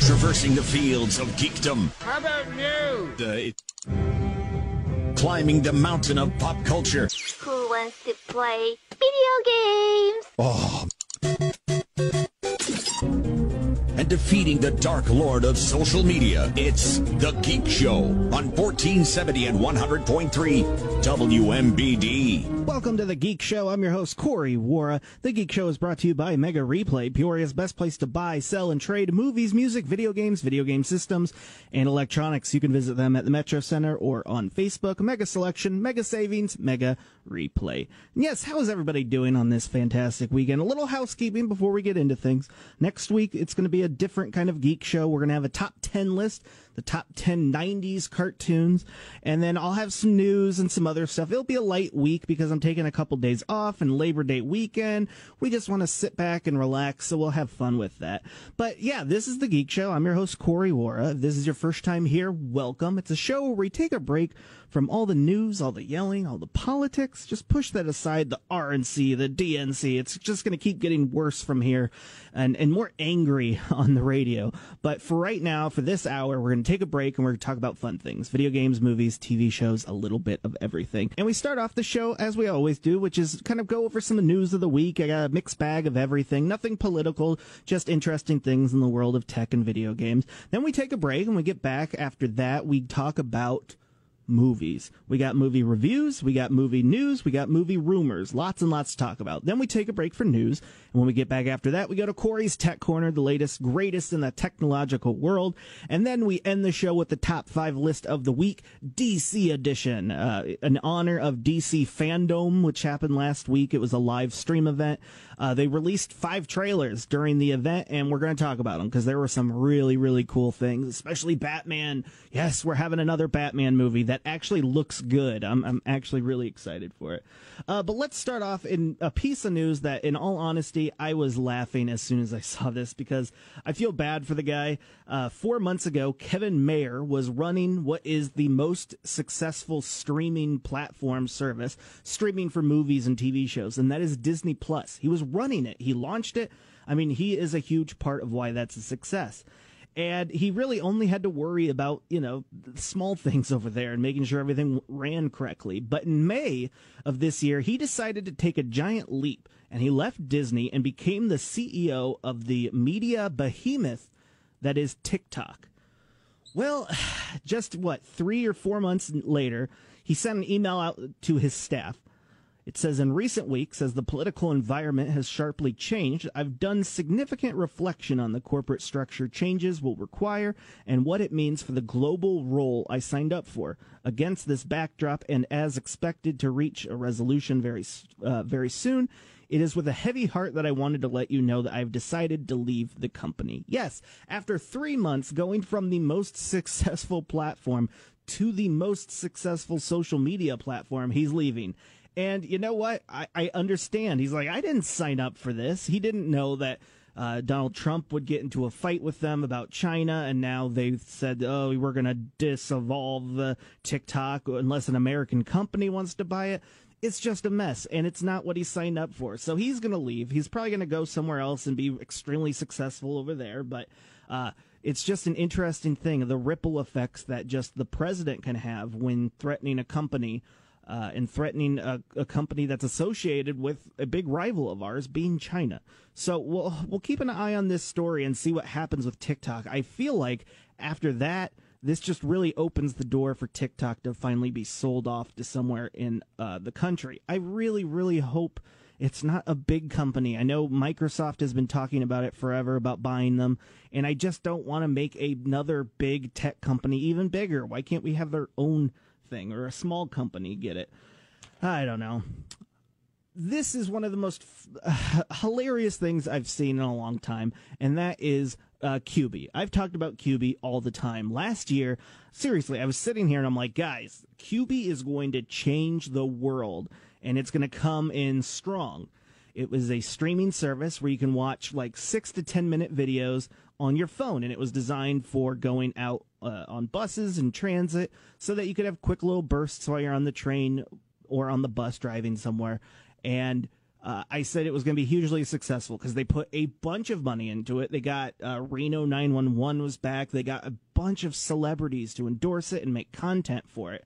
Traversing the fields of geekdom. How about new? Uh, it- climbing the mountain of pop culture. Who wants to play video games? Oh. Defeating the dark lord of social media. It's The Geek Show on 1470 and 100.3 WMBD. Welcome to the Geek Show. I'm your host, Corey Wara. The Geek Show is brought to you by Mega Replay, Peoria's best place to buy, sell, and trade movies, music, video games, video game systems, and electronics. You can visit them at the Metro Center or on Facebook. Mega Selection, Mega Savings, Mega Replay. And yes, how is everybody doing on this fantastic weekend? A little housekeeping before we get into things. Next week, it's going to be a different kind of geek show. We're going to have a top 10 list, the top 10 90s cartoons, and then I'll have some news and some other stuff. It'll be a light week because I'm taking a couple days off and Labor Day weekend. We just want to sit back and relax, so we'll have fun with that. But yeah, this is the Geek Show. I'm your host, Corey Wara. If this is your first time here, welcome. It's a show where we take a break from all the news, all the yelling, all the politics. Just push that aside. The RNC, the DNC. It's just going to keep getting worse from here and, and more angry on the radio. But for right now, for this hour, we're going to take a break and we're going to talk about fun things video games, movies, TV shows, a little bit of everything. And we start off the show as we always do, which is kind of go over some news of the week. I got a mixed bag of everything, nothing political, just interesting things in the world of tech and video games. Then we take a break and we get back after that. We talk about movies. We got movie reviews, we got movie news, we got movie rumors, lots and lots to talk about. Then we take a break for news, and when we get back after that, we go to Corey's Tech Corner, the latest, greatest in the technological world, and then we end the show with the top five list of the week, DC edition, uh, in honor of DC Fandom, which happened last week. It was a live stream event. Uh, they released five trailers during the event, and we're going to talk about them because there were some really, really cool things, especially Batman. Yes, we're having another Batman movie that actually looks good. I'm, I'm actually really excited for it. Uh, but let's start off in a piece of news that, in all honesty, I was laughing as soon as I saw this because I feel bad for the guy. Uh, four months ago, Kevin Mayer was running what is the most successful streaming platform service, streaming for movies and TV shows, and that is Disney Plus. He was running it. He launched it. I mean, he is a huge part of why that's a success and he really only had to worry about you know small things over there and making sure everything ran correctly. But in may of this year he decided to take a giant leap and he left disney and became the ceo of the media behemoth that is tiktok. Well just what three or four months later he sent an email out to his staff it says in recent weeks, as the political environment has sharply changed, I've done significant reflection on the corporate structure changes will require and what it means for the global role I signed up for. Against this backdrop, and as expected to reach a resolution very, uh, very soon, it is with a heavy heart that I wanted to let you know that I've decided to leave the company. Yes, after three months going from the most successful platform to the most successful social media platform, he's leaving. And you know what? I, I understand. He's like, I didn't sign up for this. He didn't know that uh, Donald Trump would get into a fight with them about China, and now they said, oh, we're going to dissolve the TikTok unless an American company wants to buy it. It's just a mess, and it's not what he signed up for. So he's going to leave. He's probably going to go somewhere else and be extremely successful over there. But uh, it's just an interesting thing the ripple effects that just the president can have when threatening a company uh, and threatening a, a, company that's associated with a big rival of ours, being China. So we'll we'll keep an eye on this story and see what happens with TikTok. I feel like after that, this just really opens the door for TikTok to finally be sold off to somewhere in uh, the country. I really, really hope. It's not a big company. I know Microsoft has been talking about it forever about buying them, and I just don't want to make another big tech company even bigger. Why can't we have their own thing or a small company get it. I don't know. This is one of the most uh, hilarious things I've seen in a long time, and that is uh, Quibi. I've talked about Quibi all the time. Last year, seriously, I was sitting here and I'm like, guys, Quibi is going to change the world, and it's going to come in strong. It was a streaming service where you can watch like six to 10 minute videos on your phone, and it was designed for going out uh, on buses and transit so that you could have quick little bursts while you're on the train or on the bus driving somewhere. And uh, I said it was going to be hugely successful because they put a bunch of money into it. They got uh, Reno 911 was back. They got a bunch of celebrities to endorse it and make content for it.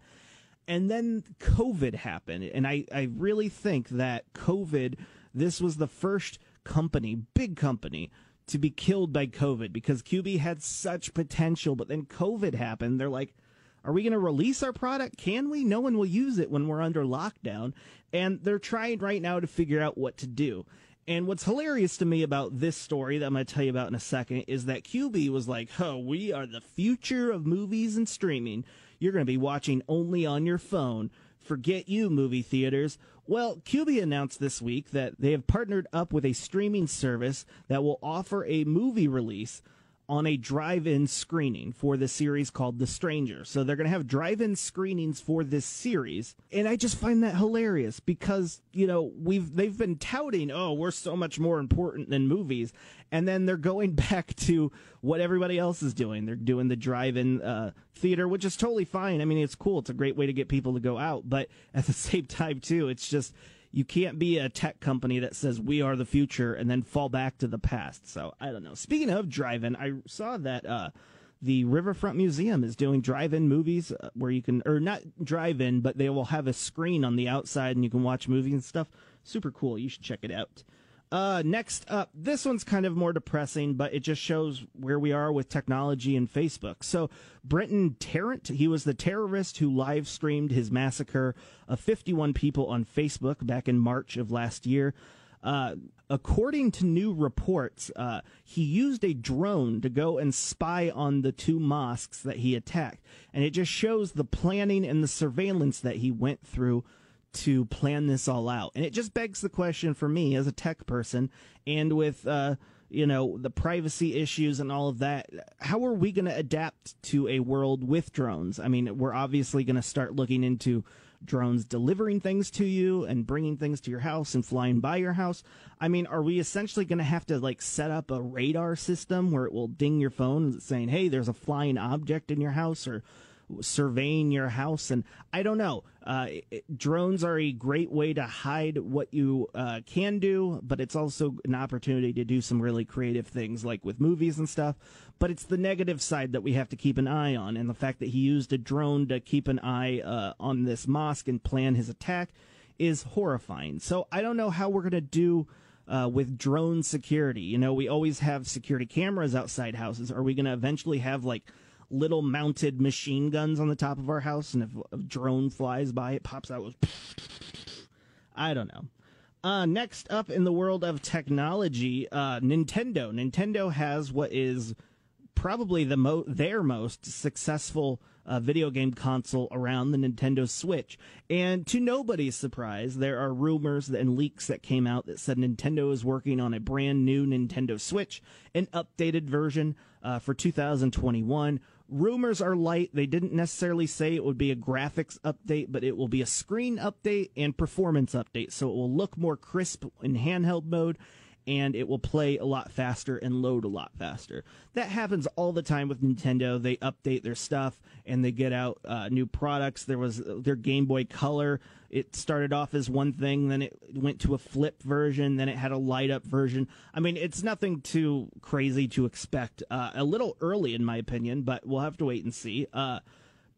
And then COVID happened. And I, I really think that COVID, this was the first company, big company, to be killed by COVID because Quibi had such potential. But then COVID happened. They're like, are we going to release our product? Can we? No one will use it when we're under lockdown. And they're trying right now to figure out what to do. And what's hilarious to me about this story that I'm going to tell you about in a second is that Quibi was like, oh, we are the future of movies and streaming. You're going to be watching only on your phone. Forget you, movie theaters. Well, Quibi announced this week that they have partnered up with a streaming service that will offer a movie release on a drive-in screening for the series called The Stranger. So they're going to have drive-in screenings for this series, and I just find that hilarious because you know we've they've been touting, oh, we're so much more important than movies, and then they're going back to what everybody else is doing. They're doing the drive-in uh, theater, which is totally fine. I mean, it's cool. It's a great way to get people to go out, but at the same time, too, it's just you can't be a tech company that says we are the future and then fall back to the past. So I don't know. Speaking of drive-in, I saw that uh, the Riverfront Museum is doing drive-in movies uh, where you can, or not drive-in, but they will have a screen on the outside and you can watch movies and stuff. Super cool. You should check it out. Uh, next up, this one's kind of more depressing, but it just shows where we are with technology and Facebook. So, Brenton Tarrant, he was the terrorist who live streamed his massacre of 51 people on Facebook back in March of last year. Uh, according to new reports, uh, he used a drone to go and spy on the two mosques that he attacked. And it just shows the planning and the surveillance that he went through to plan this all out. And it just begs the question for me as a tech person and with, uh, you know, the privacy issues and all of that, how are we going to adapt to a world with drones? I mean, we're obviously going to start looking into drones delivering things to you and bringing things to your house and flying by your house. I mean, are we essentially going to have to like set up a radar system where it will ding your phone saying, "Hey, there's a flying object in your house," or surveying your house. And I don't know. Uh, it, drones are a great way to hide what you uh, can do, but it's also an opportunity to do some really creative things, like with movies and stuff. But it's the negative side that we have to keep an eye on, and the fact that he used a drone to keep an eye uh, on this mosque and plan his attack is horrifying. So I don't know how we're going to do. Uh, with drone security. You know, we always have security cameras outside houses. Are we going to eventually have like little mounted machine guns on the top of our house, and if a drone flies by, it pops out with. I don't know. Uh, next up in the world of technology, uh, Nintendo. Nintendo has what is probably the mo- their most successful uh, video game console around the Nintendo Switch. And to nobody's surprise, there are rumors and leaks that came out that said Nintendo is working on a brand new Nintendo Switch, an updated version uh, for 2021 rumors are light. They didn't necessarily say it would be a graphics update, but it will be a screen update and performance update. So it will look more crisp in handheld mode and it will play a lot faster and load a lot faster. That happens all the time with Nintendo. They update their stuff and they get out uh, new products. There was their Game Boy Color. It started off as one thing, then it went to a flip version, then it had a light up version. I mean, it's nothing too crazy to expect. Uh, a little early, in my opinion, but we'll have to wait and see. Uh,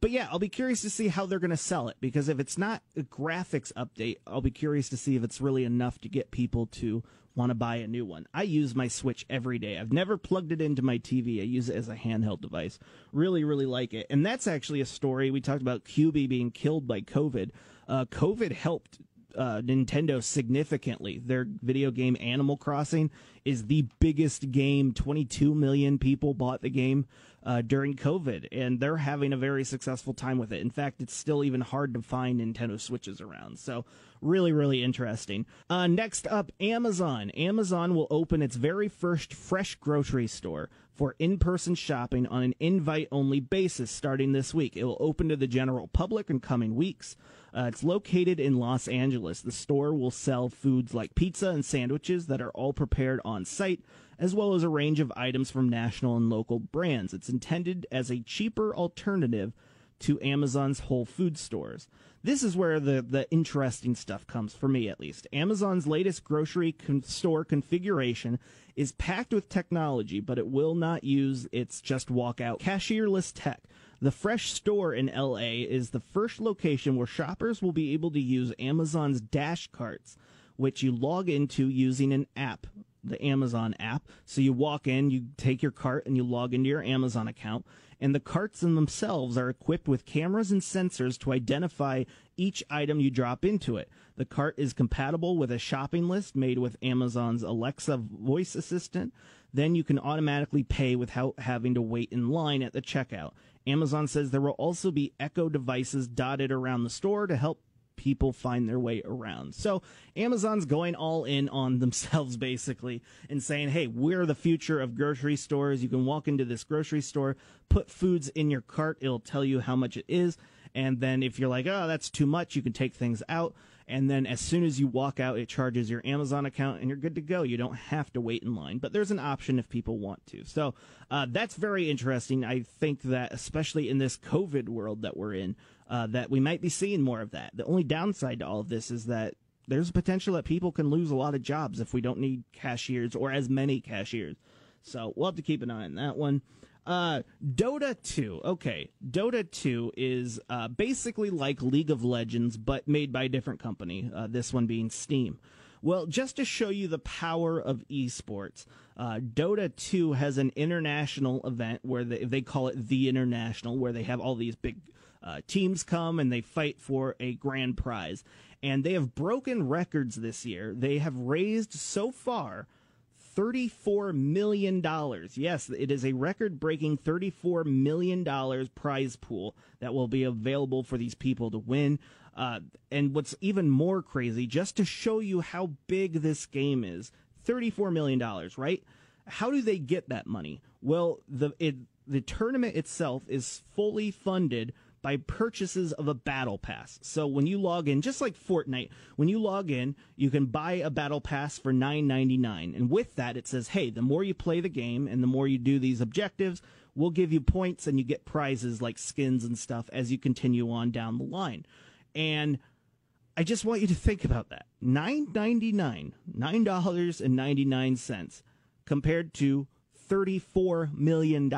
but yeah, I'll be curious to see how they're going to sell it because if it's not a graphics update, I'll be curious to see if it's really enough to get people to want to buy a new one. I use my Switch every day. I've never plugged it into my TV. I use it as a handheld device. Really, really like it. And that's actually a story. We talked about Quibi being killed by COVID. Uh, COVID helped uh, Nintendo significantly. Their video game Animal Crossing is the biggest game. 22 million people bought the game uh, during COVID, and they're having a very successful time with it. In fact, it's still even hard to find Nintendo Switches around. So, really, really interesting. Uh, next up, Amazon. Amazon will open its very first fresh grocery store for in person shopping on an invite only basis starting this week. It will open to the general public in coming weeks. Uh, it's located in Los Angeles. The store will sell foods like pizza and sandwiches that are all prepared on site as well as a range of items from national and local brands. It's intended as a cheaper alternative to Amazon's Whole Food stores. this is where the, the interesting stuff comes, for me at least. Amazon's latest grocery con- store configuration is packed with technology, but it will not use its just walk out cashierless tech. The Fresh Store in LA is the first location where shoppers will be able to use Amazon's Dash Carts, which you log into using an app, the Amazon app. So you walk in, you take your cart, and you log into your Amazon account. And the carts in themselves are equipped with cameras and sensors to identify each item you drop into it. The cart is compatible with a shopping list made with Amazon's Alexa voice assistant. Then you can automatically pay without having to wait in line at the checkout. Amazon says there will also be Echo devices dotted around the store to help people find their way around. So Amazon's going all in on themselves basically and saying, "Hey, we're the future of grocery stores. You can walk into this grocery store, put foods in your cart, it'll tell you how much it is, and then if you're like, "Oh, that's too much," you can take things out." And then as soon as you walk out, it charges your Amazon account and you're good to go. You don't have to wait in line, but there's an option if people want to. So uh, that's very interesting. I think that, especially in this COVID world that we're in, uh, that we might be seeing more of that. The only downside to all of this is that there's a potential that people can lose a lot of jobs if we don't need cashiers or as many cashiers. So we'll have to keep an eye on that one. Uh, Dota 2. Okay. Dota 2 is uh, basically like League of Legends, but made by a different company, uh, this one being Steam. Well, just to show you the power of esports, uh, Dota 2 has an international event where they, they call it the International, where they have all these big uh, teams come and they fight for a grand prize. And they have broken records this year. They have raised so far $34 million. Yes, it is a record breaking $34 million prize pool that will be available for these people to win. Uh, and what's even more crazy, just to show you how big this game is $34 million, right? How do they get that money? Well, the, it, the tournament itself is fully funded by purchases of a battle pass. So when you log in, just like Fortnite, when you log in, you can buy a battle pass for $9.99. And with that, it says, hey, the more you play the game and the more you do these objectives, we'll give you points and you get prizes like skins and stuff as you continue on down the line. And I just want you to think about that. $9.99, $9.99 compared to $34 million.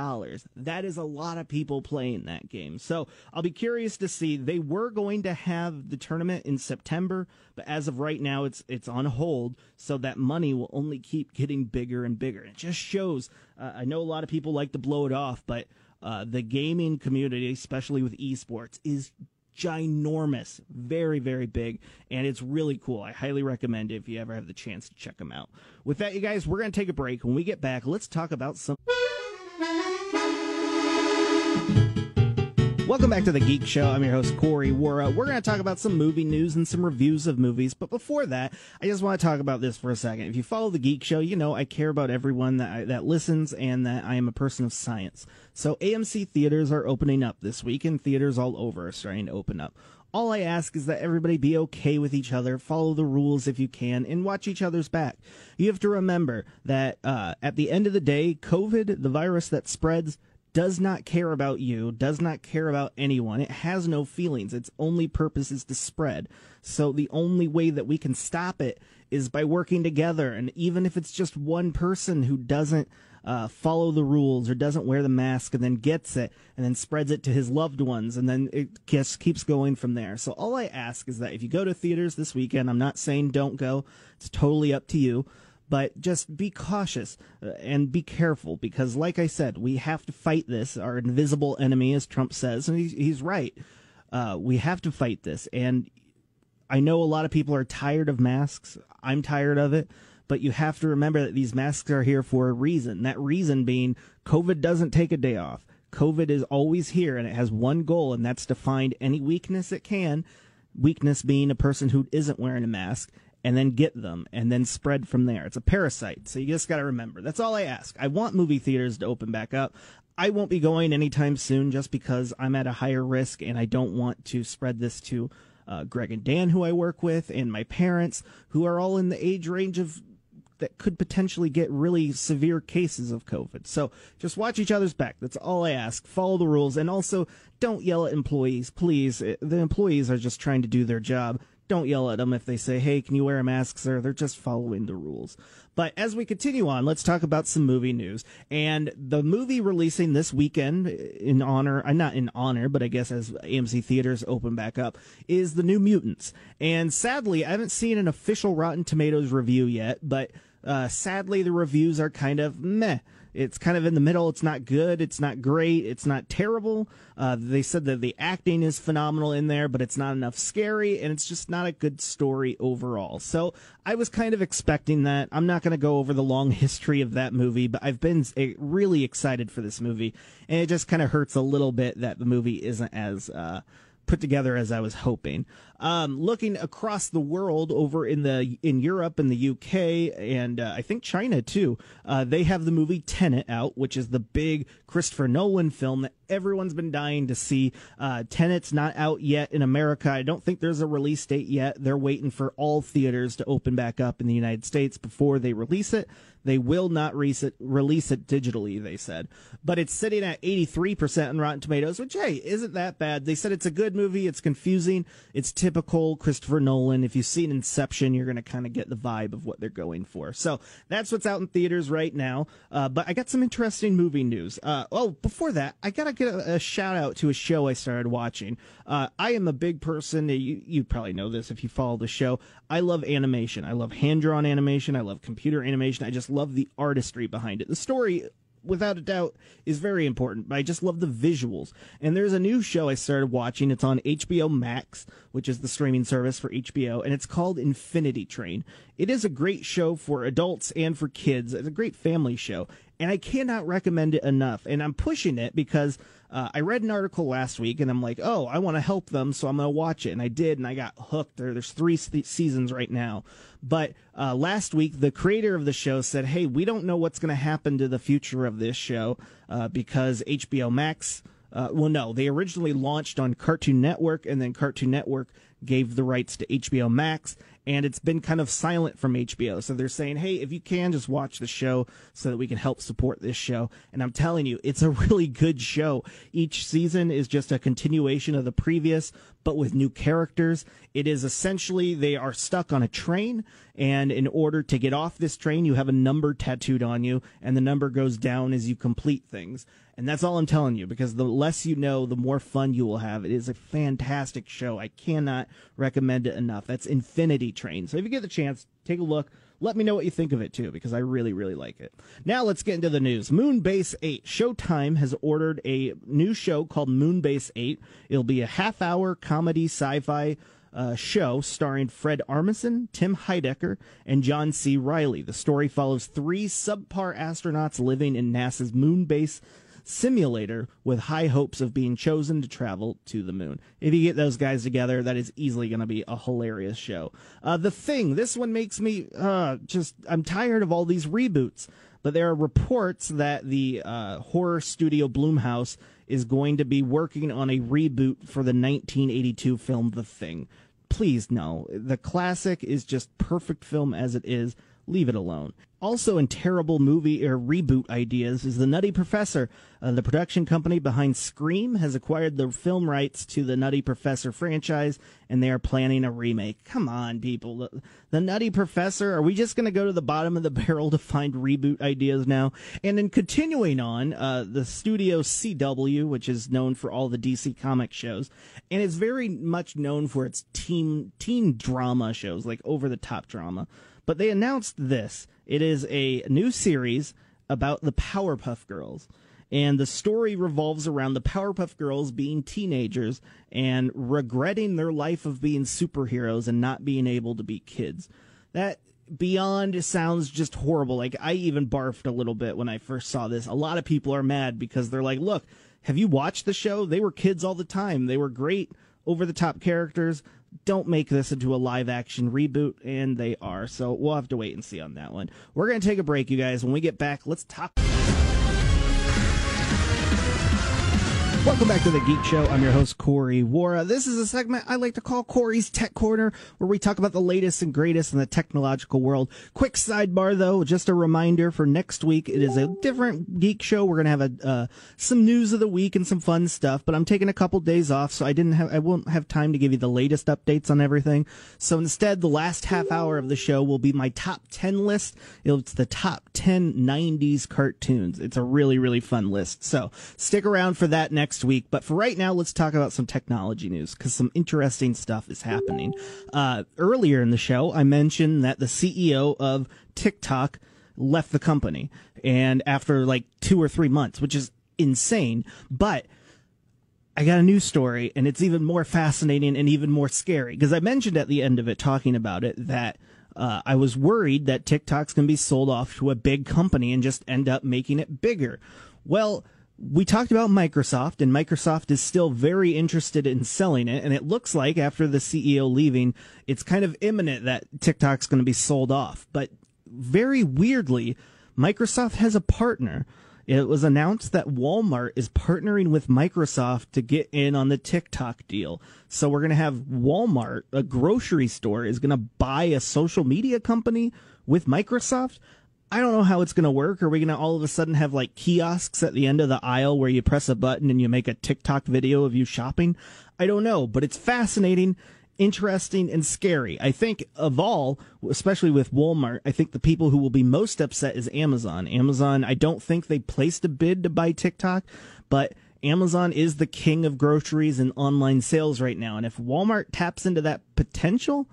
That is a lot of people playing that game. So I'll be curious to see. They were going to have the tournament in September, but as of right now, it's, it's on hold. So that money will only keep getting bigger and bigger. It just shows. Uh, I know a lot of people like to blow it off, but uh, the gaming community, especially with esports, is ginormous, very, very big, and it's really cool. I highly recommend it if you ever have the chance to check them out. With that, you guys, we're going to take a break. When we get back, let's talk about some. Welcome back to the Geek Show. I'm your host, Corey Wara. We're going to talk about some movie news and some reviews of movies. But before that, I just want to talk about this for a second. If you follow the Geek Show, you know I care about everyone that, I, that listens and that I am a person of science. So AMC theaters are opening up this week, and theaters all over are starting to open up. All I ask is that everybody be okay with each other, follow the rules if you can, and watch each other's back. You have to remember that uh, at the end of the day, COVID, the virus that spreads, does not care about you, does not care about anyone. It has no feelings. Its only purpose is to spread. So the only way that we can stop it is by working together. And even if it's just one person who doesn't uh, follow the rules or doesn't wear the mask and then gets it and then spreads it to his loved ones and then it just keeps going from there. So all I ask is that if you go to theaters this weekend, I'm not saying don't go. It's totally up to you but just be cautious uh, and be careful because, like I said, we have to fight this. Our invisible enemy, as Trump says, and he's, he's right. Uh, we have to fight this. And I know a lot of people are tired of masks. I'm tired of it. But you have to remember that these masks are here for a reason. That reason being COVID doesn't take a day off. COVID is always here and it has one goal, and that's to find any weakness it can. Weakness being a person who isn't wearing a mask and then get them and then spread from there. It's a parasite. So you just got to remember. That's all I ask. I want movie theaters to open back up. I won't be going anytime soon just because I'm at a higher risk and I don't want to spread this to uh, Greg and Dan, who I work with, and my parents, who are all in the age range of that could potentially get really severe cases of COVID. So just watch each other's back. That's all I ask. Follow the rules and also don't yell at employees, please. The employees are just trying to do their job don't yell at them if they say, hey, can you wear a mask, sir? They're just following the rules. But as we continue on, let's talk about some movie news. And the movie releasing this weekend in honor, uh, not in honor, but I guess as AMC theaters open back up, is The New Mutants. And sadly, I haven't seen an official Rotten Tomatoes review yet, but uh, sadly, the reviews are kind of meh. It's kind of in the middle. It's not good. It's not great. It's not terrible. Uh, they said that the acting is phenomenal in there, but it's not enough scary, and it's just not a good story overall. So I was kind of expecting that. I'm not going to go over the long history of that movie, but I've been really excited for this movie, and it just kind of hurts a little bit that the movie isn't as. Uh, put together as I was hoping. Um, looking across the world, over in the in Europe and the UK and uh, I think China too, uh, they have the movie Tenet out, which is the big Christopher Nolan film that everyone's been dying to see. Uh, Tenet's not out yet in America. I don't think there's a release date yet. They're waiting for all theaters to open back up in the United States before they release it. They will not release it, release it digitally, they said. But it's sitting at 83% on Rotten Tomatoes, which, hey, isn't that bad. They said it's a good movie. It's confusing. It's typical Christopher Nolan. If you've seen Inception, you're going to kind of get the vibe of what they're going for. So that's what's out in theaters right now. Uh, but I got some interesting movie news. Uh, oh, before that, I got to get a, a, shout out to a show I started watching. Uh, I am a big person. You, you probably know this if you follow the show. I love animation. I love hand drawn animation. I love computer animation. I just love the artistry behind it. The story without a doubt is very important but i just love the visuals. And there's a new show i started watching. It's on hbo max which is the streaming service for hbo and it's called infinity train. It is a great show for adults and for kids. It's a great family show and i cannot recommend it enough and i'm pushing it because uh, I read an article last week and I'm like, oh, I want to help them, so I'm going to watch it. And I did, and I got hooked. There, there's three seasons right now. But uh, last week, the creator of the show said, hey, we don't know what's going to happen to the future of this show uh, because HBO Max. Uh, well, no, they originally launched on Cartoon Network, and then Cartoon Network gave the rights to HBO Max, and it's been kind of silent from HBO. So they're saying, hey, if you can, just watch the show so that we can help support this show. And I'm telling you, it's a really good show. Each season is just a continuation of the previous, but with new characters. It is essentially they are stuck on a train, and in order to get off this train, you have a number tattooed on you, and the number goes down as you complete things. And that's all I'm telling you because the less you know, the more fun you will have. It is a fantastic show. I cannot recommend it enough. That's Infinity Train. So if you get the chance, take a look. Let me know what you think of it too, because I really, really like it. Now let's get into the news. Moonbase 8. Showtime has ordered a new show called Moonbase 8. It'll be a half hour comedy sci fi uh, show starring Fred Armisen, Tim Heidecker, and John C. Reilly. The story follows three subpar astronauts living in NASA's Moonbase simulator with high hopes of being chosen to travel to the moon. If you get those guys together, that is easily going to be a hilarious show. Uh, the Thing, this one makes me uh, just, I'm tired of all these reboots. But there are reports that the uh, horror studio Blumhouse is going to be working on a reboot for the 1982 film The Thing. Please, no. The classic is just perfect film as it is leave it alone. Also, in terrible movie or reboot ideas is The Nutty Professor. Uh, the production company behind Scream has acquired the film rights to the Nutty Professor franchise, and they are planning a remake. Come on, people. The, the Nutty Professor, are we just going to go to the bottom of the barrel to find reboot ideas now? And then continuing on, uh, the studio CW, which is known for all the DC comic shows, and is very much known for its teen, teen drama shows, like over the top drama. But they announced this. It is a new series about the Powerpuff Girls. And the story revolves around the Powerpuff Girls being teenagers and regretting their life of being superheroes and not being able to be kids. That beyond sounds just horrible. Like I even barfed a little bit when I first saw this. A lot of people are mad because they're like, "Look, have you watched the show? They were kids all the time. They were great over the top characters don't make this into a live action reboot, and they are. So we'll have to wait and see on that one. We're going to take a break, you guys. When we get back, let's talk. Welcome back to the Geek Show. I'm your host, Corey Wara. This is a segment I like to call Corey's Tech Corner, where we talk about the latest and greatest in the technological world. Quick sidebar, though, just a reminder for next week. It is a different Geek Show. We're going to have a, uh, some news of the week and some fun stuff, but I'm taking a couple days off, so I didn't have, I won't have time to give you the latest updates on everything. So instead, the last half hour of the show will be my top 10 list. It's the top 10 90s cartoons. It's a really, really fun list. So stick around for that next next week. But for right now, let's talk about some technology news because some interesting stuff is happening. Uh, earlier in the show, I mentioned that the CEO of TikTok left the company and after like two or three months, which is insane. But I got a news story and it's even more fascinating and even more scary because I mentioned at the end of it, talking about it, that uh, I was worried that TikTok's going to be sold off to a big company and just end up making it bigger. Well, we talked about Microsoft, and Microsoft is still very interested in selling it. And it looks like after the CEO leaving, it's kind of imminent that TikTok's going to be sold off. But very weirdly, Microsoft has a partner. It was announced that Walmart is partnering with Microsoft to get in on the TikTok deal. So we're going to have Walmart, a grocery store, is going to buy a social media company with Microsoft. I don't know how it's going to work. Are we going to all of a sudden have like kiosks at the end of the aisle where you press a button and you make a TikTok video of you shopping? I don't know, but it's fascinating, interesting, and scary. I think of all, especially with Walmart, I think the people who will be most upset is Amazon. Amazon, I don't think they placed a bid to buy TikTok, but Amazon is the king of groceries and online sales right now. And if Walmart taps into that potential,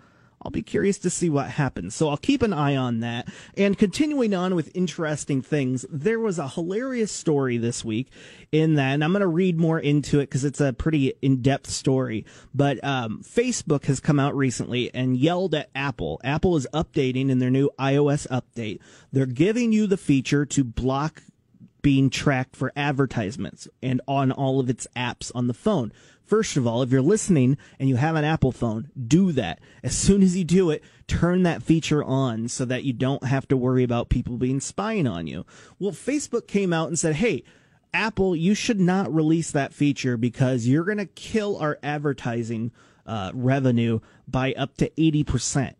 I'll be curious to see what happens. So I'll keep an eye on that. And continuing on with interesting things, there was a hilarious story this week in that, and I'm going to read more into it because it's a pretty in depth story. But um, Facebook has come out recently and yelled at Apple. Apple is updating in their new iOS update. They're giving you the feature to block being tracked for advertisements and on all of its apps on the phone. First of all, if you're listening and you have an Apple phone, do that. As soon as you do it, turn that feature on so that you don't have to worry about people being spying on you. Well, Facebook came out and said, hey, Apple, you should not release that feature because you're going to kill our advertising uh, revenue by up to 80%.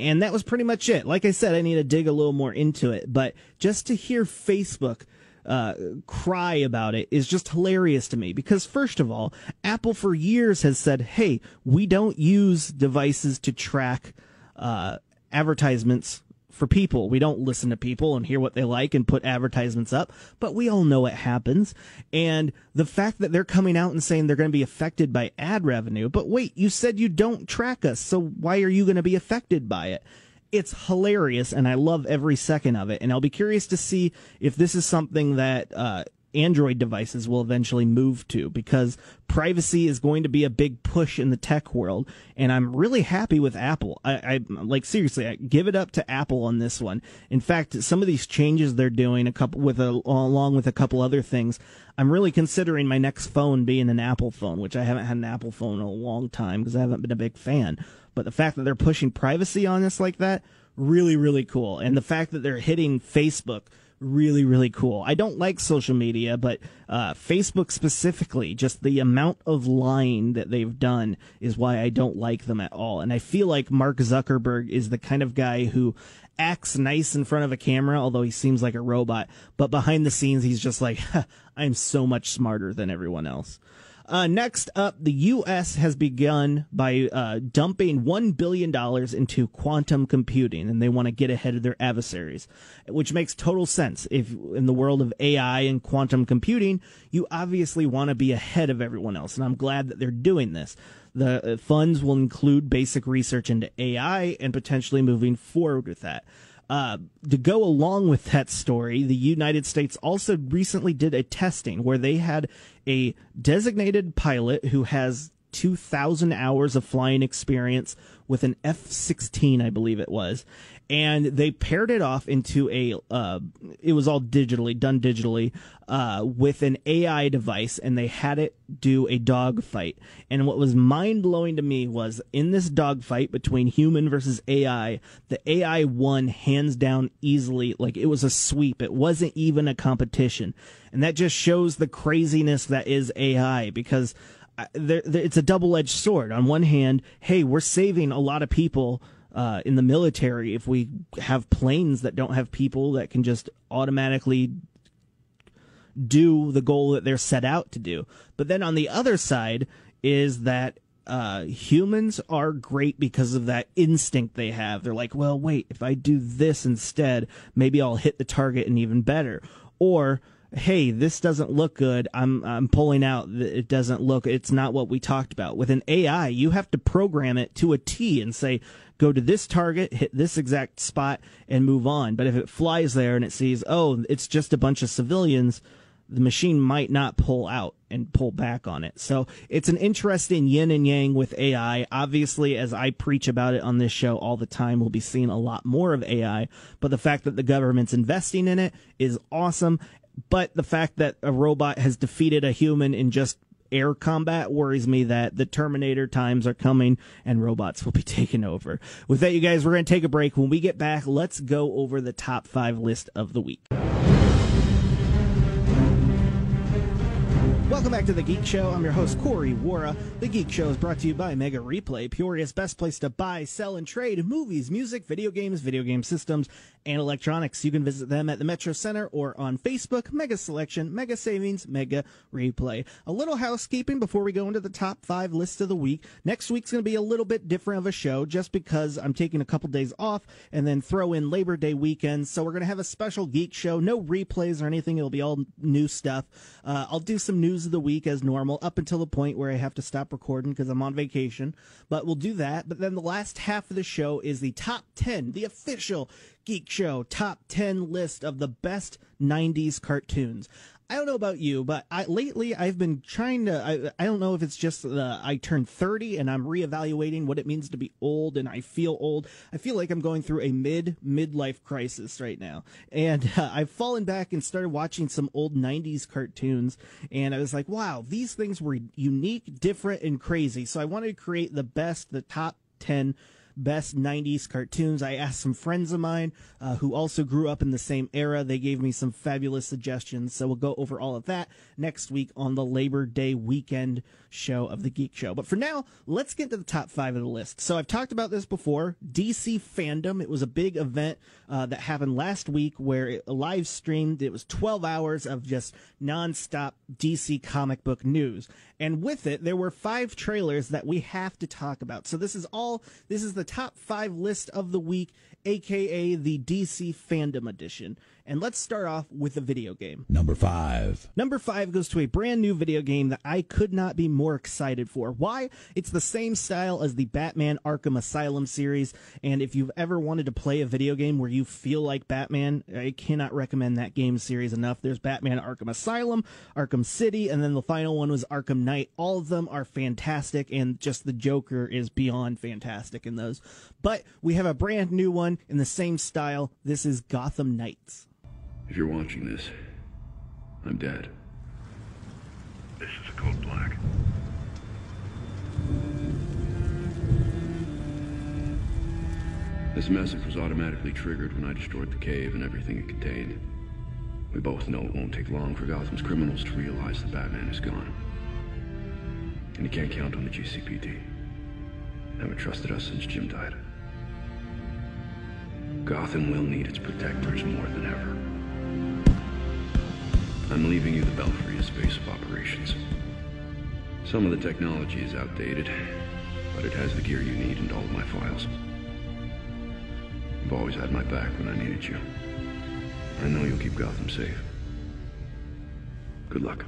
And that was pretty much it. Like I said, I need to dig a little more into it, but just to hear Facebook uh, cry about it is just hilarious to me because first of all, Apple for years has said, "Hey, we don't use devices to track uh, advertisements." For people, we don't listen to people and hear what they like and put advertisements up, but we all know it happens. And the fact that they're coming out and saying they're going to be affected by ad revenue, but wait, you said you don't track us, so why are you going to be affected by it? It's hilarious and I love every second of it. And I'll be curious to see if this is something that uh, Android devices will eventually move to because privacy is going to be a big push in the tech world. And I'm really happy with Apple. I, I like seriously, I give it up to Apple on this one. In fact, some of these changes they're doing a couple with a, along with a couple other things, I'm really considering my next phone being an Apple phone, which I haven't had an Apple phone in a long time because I haven't been a big fan. But the fact that they're pushing privacy on us like that, really, really cool. And the fact that they're hitting Facebook, really, really cool. I don't like social media, but uh, Facebook specifically, just the amount of lying that they've done is why I don't like them at all. And I feel like Mark Zuckerberg is the kind of guy who acts nice in front of a camera, although he seems like a robot. But behind the scenes, he's just like, I'm so much smarter than everyone else. Uh, next up, the U.S. has begun by uh, dumping $1 billion into quantum computing, and they want to get ahead of their adversaries, which makes total sense. If in the world of AI and quantum computing, you obviously want to be ahead of everyone else, and I'm glad that they're doing this. The uh, funds will include basic research into AI and potentially moving forward with that. Uh, to go along with that story, the United States also recently did a testing where they had a designated pilot who has 2,000 hours of flying experience with an F 16, I believe it was. And they paired it off into a uh, it was all digitally done digitally uh, with an AI device, and they had it do a dog fight. And what was mind blowing to me was in this dog fight between human versus AI, the AI won hands down easily. Like it was a sweep. It wasn't even a competition, and that just shows the craziness that is AI because. uh, it's a double-edged sword. On one hand, hey, we're saving a lot of people uh, in the military if we have planes that don't have people that can just automatically do the goal that they're set out to do. But then on the other side is that uh, humans are great because of that instinct they have. They're like, well, wait, if I do this instead, maybe I'll hit the target and even better. Or hey, this doesn't look good. I'm I'm pulling out. It doesn't look. It's not what we talked about. With an AI, you have to program it to a T and say, go to this target, hit this exact spot, and move on. But if it flies there and it sees, oh, it's just a bunch of civilians, the machine might not pull out and pull back on it. So it's an interesting yin and yang with AI. Obviously, as I preach about it on this show all the time, we'll be seeing a lot more of AI. But the fact that the government's investing in it is awesome. But the fact that a robot has defeated a human in just air combat worries me that the Terminator times are coming and robots will be taking over. With that, you guys, we're going to take a break. When we get back, let's go over the top five list of the week. Welcome back to The Geek Show. I'm your host, Corey Wara. The Geek Show is brought to you by Mega Replay, Peoria's best place to buy, sell, and trade movies, music, video games, video game systems, and electronics. You can visit them at the Metro Center or on Facebook. Mega Selection, Mega Savings, Mega Replay. A little housekeeping before we go into the top five list of the week. Next week's going to be a little bit different of a show just because I'm taking a couple days off and then throw in Labor Day weekend. So we're going to have a special Geek Show. No replays or anything. It'll be all new stuff. Uh, I'll do some news of the week as normal up until the point where I have to stop recording because I'm on vacation. But we'll do that. But then the last half of the show is the top 10, the official Geek Show top 10 list of the best 90s cartoons. I don't know about you, but I, lately I've been trying to. I, I don't know if it's just the I turned 30 and I'm reevaluating what it means to be old and I feel old. I feel like I'm going through a mid midlife crisis right now. And uh, I've fallen back and started watching some old 90s cartoons. And I was like, wow, these things were unique, different, and crazy. So I wanted to create the best, the top 10 best 90s cartoons. I asked some friends of mine uh, who also grew up in the same era. They gave me some fabulous suggestions. So we'll go over all of that next week on the Labor Day weekend show of the Geek Show. But for now, let's get to the top five of the list. So I've talked about this before DC Fandom. It was a big event uh, that happened last week where it live streamed. It was 12 hours of just nonstop DC comic book news. And with it, there were five trailers that we have to talk about. So this is all, this is the top five list of the week, aka the DC Fandom Edition. And let's start off with a video game. Number five. Number five goes to a brand new video game that I could not be more excited for. Why? It's the same style as the Batman Arkham Asylum series. And if you've ever wanted to play a video game where you feel like Batman, I cannot recommend that game series enough. There's Batman Arkham Asylum, Arkham City, and then the final one was Arkham Knight. All of them are fantastic, and just the Joker is beyond fantastic in those. But we have a brand new one in the same style. This is Gotham Knights. If you're watching this, I'm dead. This is a code black. This message was automatically triggered when I destroyed the cave and everything it contained. We both know it won't take long for Gotham's criminals to realize the Batman is gone. And you can't count on the GCPD. Haven't trusted us since Jim died. Gotham will need its protectors more than ever. I'm leaving you the Belfry as base of operations. Some of the technology is outdated, but it has the gear you need and all of my files. You've always had my back when I needed you. I know you'll keep Gotham safe. Good luck.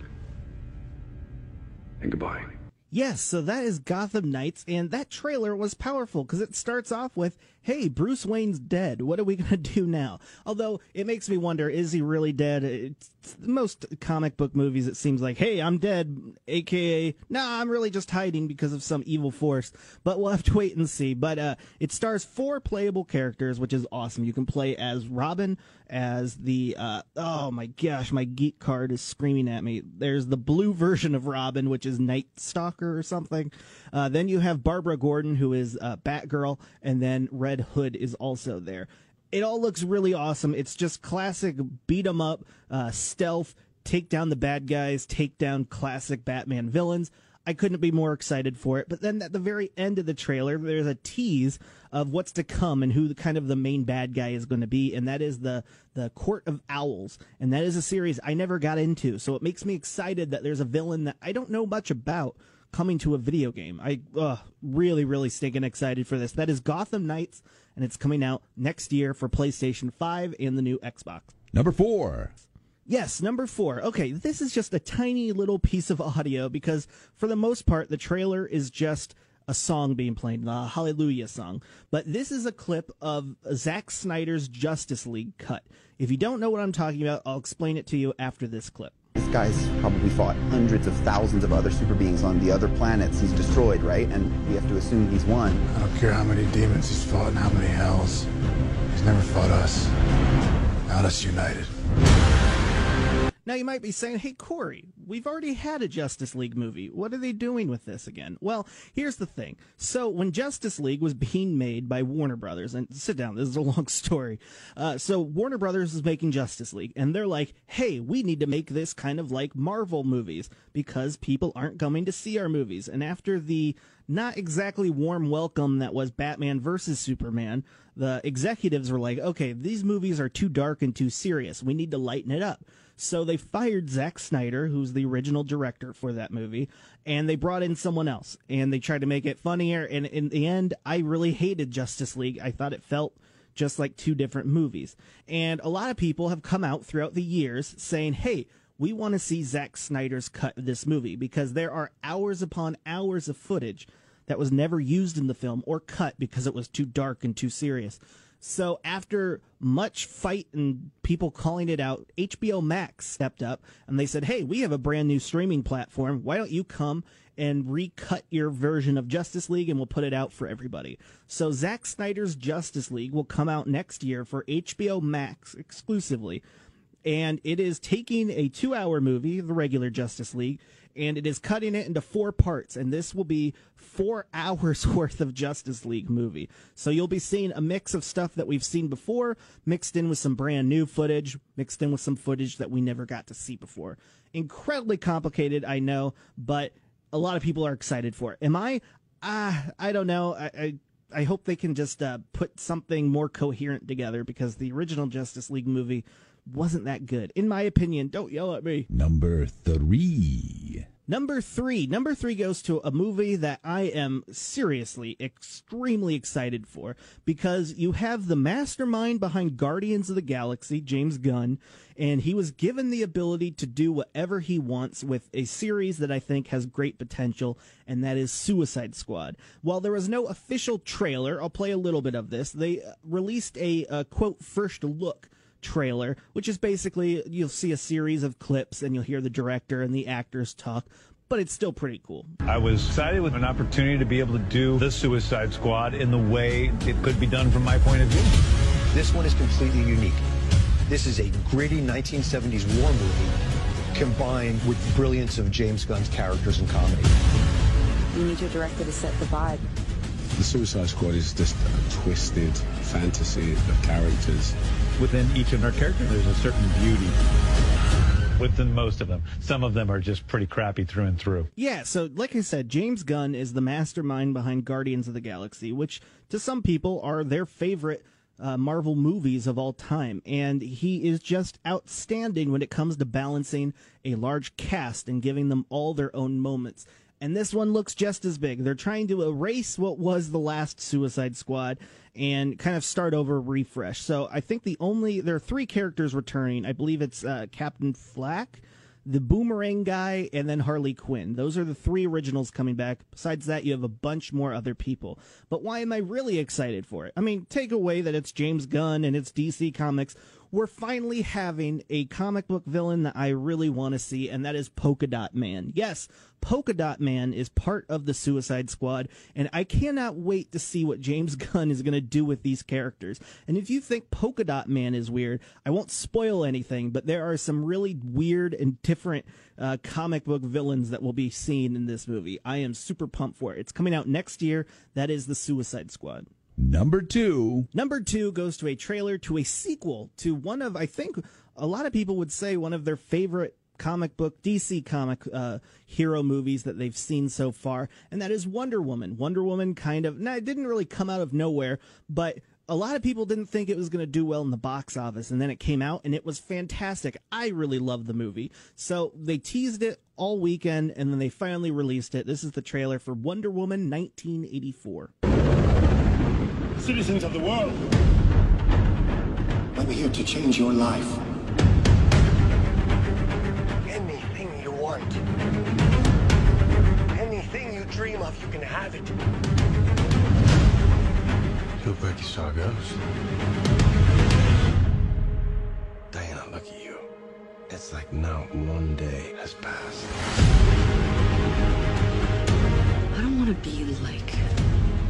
And goodbye. Yes, so that is Gotham Knights, and that trailer was powerful because it starts off with, hey, Bruce Wayne's dead. What are we going to do now? Although it makes me wonder, is he really dead? It's most comic book movies, it seems like, hey, I'm dead, aka, nah, I'm really just hiding because of some evil force. But we'll have to wait and see. But uh, it stars four playable characters, which is awesome. You can play as Robin, as the, uh, oh my gosh, my geek card is screaming at me. There's the blue version of Robin, which is Night Stalker or something. Uh, then you have Barbara Gordon, who is uh, Batgirl, and then Red Hood is also there. It all looks really awesome. It's just classic beat 'em up, uh, stealth, take down the bad guys, take down classic Batman villains. I couldn't be more excited for it. But then at the very end of the trailer, there's a tease of what's to come and who the kind of the main bad guy is going to be, and that is the the Court of Owls, and that is a series I never got into. So it makes me excited that there's a villain that I don't know much about coming to a video game. I uh, really, really stinking excited for this. That is Gotham Knights, and it's coming out next year for PlayStation 5 and the new Xbox. Number four. Yes, number four. Okay, this is just a tiny little piece of audio because, for the most part, the trailer is just a song being played, the Hallelujah song. But this is a clip of Zack Snyder's Justice League cut. If you don't know what I'm talking about, I'll explain it to you after this clip. This guy's probably fought hundreds of thousands of other super beings on the other planets he's destroyed, right? And we have to assume he's won. I don't care how many demons he's fought and how many hells. He's never fought us. Not us united. Now you might be saying, hey, Corey, we've already had a Justice League movie. What are they doing with this again? Well, here's the thing. So when Justice League was being made by Warner Brothers, and sit down, this is a long story. Uh, so Warner Brothers is making Justice League, and they're like, hey, we need to make this kind of like Marvel movies because people aren't coming to see our movies. And after the not exactly warm welcome that was Batman versus Superman, the executives were like, okay, these movies are too dark and too serious. We need to lighten it up. So they fired Zack Snyder, who's the original director for that movie, and they brought in someone else and they tried to make it funnier. And in the end, I really hated Justice League. I thought it felt just like two different movies. And a lot of people have come out throughout the years saying, hey, we want to see Zack Snyder's cut of this movie because there are hours upon hours of footage that was never used in the film or cut because it was too dark and too serious. So after much fight and people calling it out, HBO Max stepped up and they said, "Hey, we have a brand new streaming platform. Why don't you come and recut your version of Justice League and we'll put it out for everybody?" So Zack Snyder's Justice League will come out next year for HBO Max exclusively. And it is taking a 2-hour movie, the regular Justice League, and it is cutting it into four parts. And this will be four hours worth of Justice League movie. So you'll be seeing a mix of stuff that we've seen before, mixed in with some brand new footage, mixed in with some footage that we never got to see before. Incredibly complicated, I know, but a lot of people are excited for it. Am I? Uh, I don't know. I, I I hope they can just uh, put something more coherent together because the original Justice League movie wasn't that good. In my opinion, don't yell at me. Number three. Number three. Number three goes to a movie that I am seriously extremely excited for because you have the mastermind behind Guardians of the Galaxy, James Gunn, and he was given the ability to do whatever he wants with a series that I think has great potential, and that is Suicide Squad. While there was no official trailer, I'll play a little bit of this. They uh, released a, a quote, first look trailer, which is basically you'll see a series of clips and you'll hear the director and the actors talk. But it's still pretty cool. I was excited with an opportunity to be able to do the Suicide Squad in the way it could be done from my point of view. This one is completely unique. This is a gritty 1970s war movie combined with the brilliance of James Gunn's characters and comedy. You need your director to set the vibe. The Suicide Squad is just a twisted fantasy of characters. Within each of our characters, there's a certain beauty within most of them. Some of them are just pretty crappy through and through. Yeah, so like I said, James Gunn is the mastermind behind Guardians of the Galaxy, which to some people are their favorite uh, Marvel movies of all time. And he is just outstanding when it comes to balancing a large cast and giving them all their own moments and this one looks just as big. They're trying to erase what was the last Suicide Squad and kind of start over, refresh. So I think the only there are three characters returning. I believe it's uh, Captain Flack, the Boomerang guy, and then Harley Quinn. Those are the three originals coming back. Besides that, you have a bunch more other people. But why am I really excited for it? I mean, take away that it's James Gunn and it's DC Comics we're finally having a comic book villain that I really want to see, and that is Polka Dot Man. Yes, Polka Dot Man is part of the Suicide Squad, and I cannot wait to see what James Gunn is going to do with these characters. And if you think Polka Dot Man is weird, I won't spoil anything, but there are some really weird and different uh, comic book villains that will be seen in this movie. I am super pumped for it. It's coming out next year. That is the Suicide Squad. Number two. Number two goes to a trailer to a sequel to one of, I think, a lot of people would say one of their favorite comic book DC comic uh, hero movies that they've seen so far, and that is Wonder Woman. Wonder Woman kind of, now it didn't really come out of nowhere, but a lot of people didn't think it was going to do well in the box office, and then it came out and it was fantastic. I really loved the movie. So they teased it all weekend, and then they finally released it. This is the trailer for Wonder Woman 1984 citizens of the world. I'm here to change your life. Anything you want. Anything you dream of, you can have it. You'll break your star. Diana, look at you. It's like not one day has passed. I don't want to be like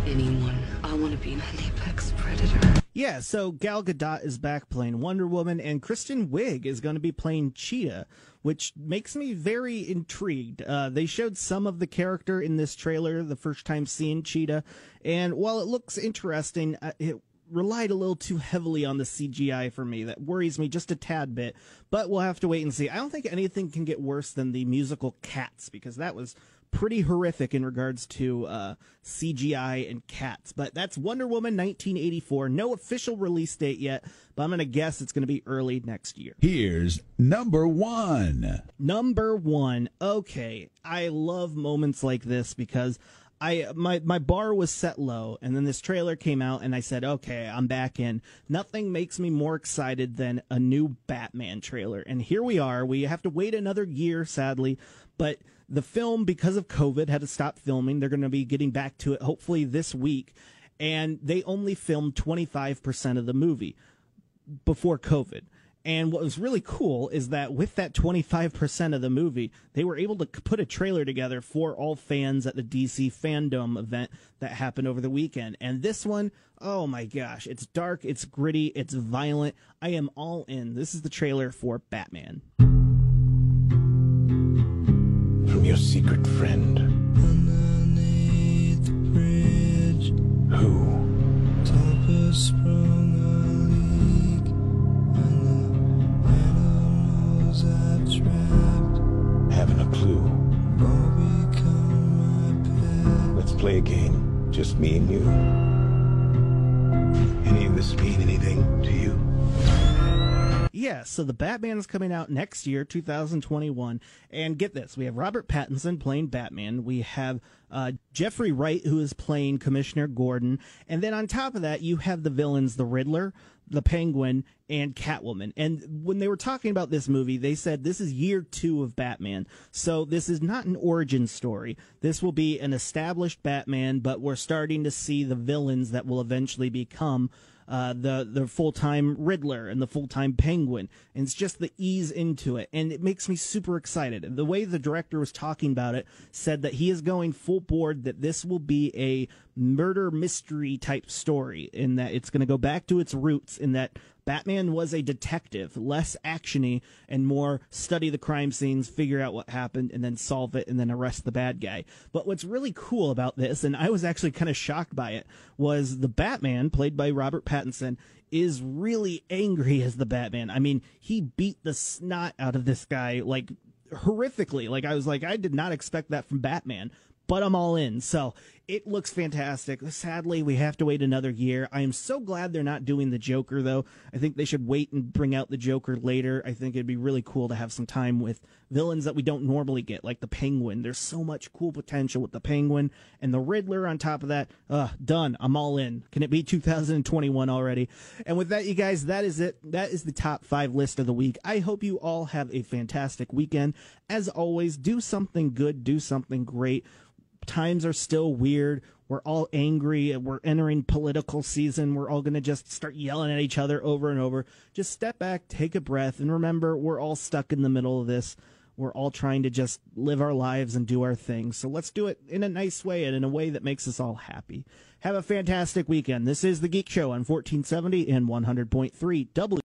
anyone. I want to be an apex predator. Yeah, so Gal Gadot is back playing Wonder Woman, and Kristen Wiig is going to be playing Cheetah, which makes me very intrigued. Uh, they showed some of the character in this trailer the first time seeing Cheetah, and while it looks interesting, uh, it relied a little too heavily on the CGI for me. That worries me just a tad bit, but we'll have to wait and see. I don't think anything can get worse than the musical Cats because that was pretty horrific in regards to uh, CGI and cats. But that's Wonder Woman 1984. No official release date yet, but I'm going to guess it's going to be early next year. Here's number one. Number one. Okay. I love moments like this because. I my my bar was set low, and then this trailer came out, and I said, "Okay, I'm back in." Nothing makes me more excited than a new Batman trailer, and here we are. We have to wait another year, sadly, but the film, because of COVID, had to stop filming. They're going to be getting back to it hopefully this week. And they only filmed 25% of the movie before COVID. And what was really cool is that with that 25% of the movie, they were able to put a trailer together for all fans at the DC Fandom event that happened over the weekend. And this one, oh my gosh, it's dark, it's gritty, it's violent. I am all in. This is the trailer for Batman secret friend. So the Batman is coming out next year, 2021. And get this, we have Robert Pattinson playing Batman. We have uh, Jeffrey Wright, who is playing Commissioner Gordon. And then on top of that, you have the villains, the Riddler, the Penguin, and Catwoman. And when they were talking about this movie, they said this is year two of Batman. So this is not an origin story. This will be an established Batman, but we're starting to see the villains that will eventually become uh, the the full time Riddler and the full time Penguin, and it's just the ease into it, and it makes me super excited. The way the director was talking about it said that he is going full board that this will be a murder mystery type story, in that it's going to go back to its roots, in that Batman was a detective, less actiony and more study the crime scenes, figure out what happened, and then solve it, and then arrest the bad guy. But what's really cool about this, and I was actually kind of shocked by it, was the Batman, played by Robert Pattinson, is really angry as the Batman. I mean, he beat the snot out of this guy like horrifically. Like I was like, I did not expect that from Batman but I'm all in. So it looks fantastic. Sadly, we have to wait another year. I am so glad they're not doing the Joker, though. I think they should wait and bring out the Joker later. I think it'd be really cool to have some time with villains that we don't normally get, like the Penguin. There's so much cool potential with the Penguin and the Riddler on top of that. Done. I'm all in. Can it be 2021 already? And with that, you guys, that is it. That is the top five list of the week. I hope you all have a fantastic weekend. As always, do something good, do something great. Times are still weird. We're all angry. We're entering political season. We're all going to just start yelling at each other over and over. Just step back, take a breath, and remember we're all stuck in the middle of this. We're all trying to just live our lives and do our thing. So let's do it in a nice way and in a way that makes us all happy. Have a fantastic weekend. This is The Geek Show on 1470 and 100.3 W.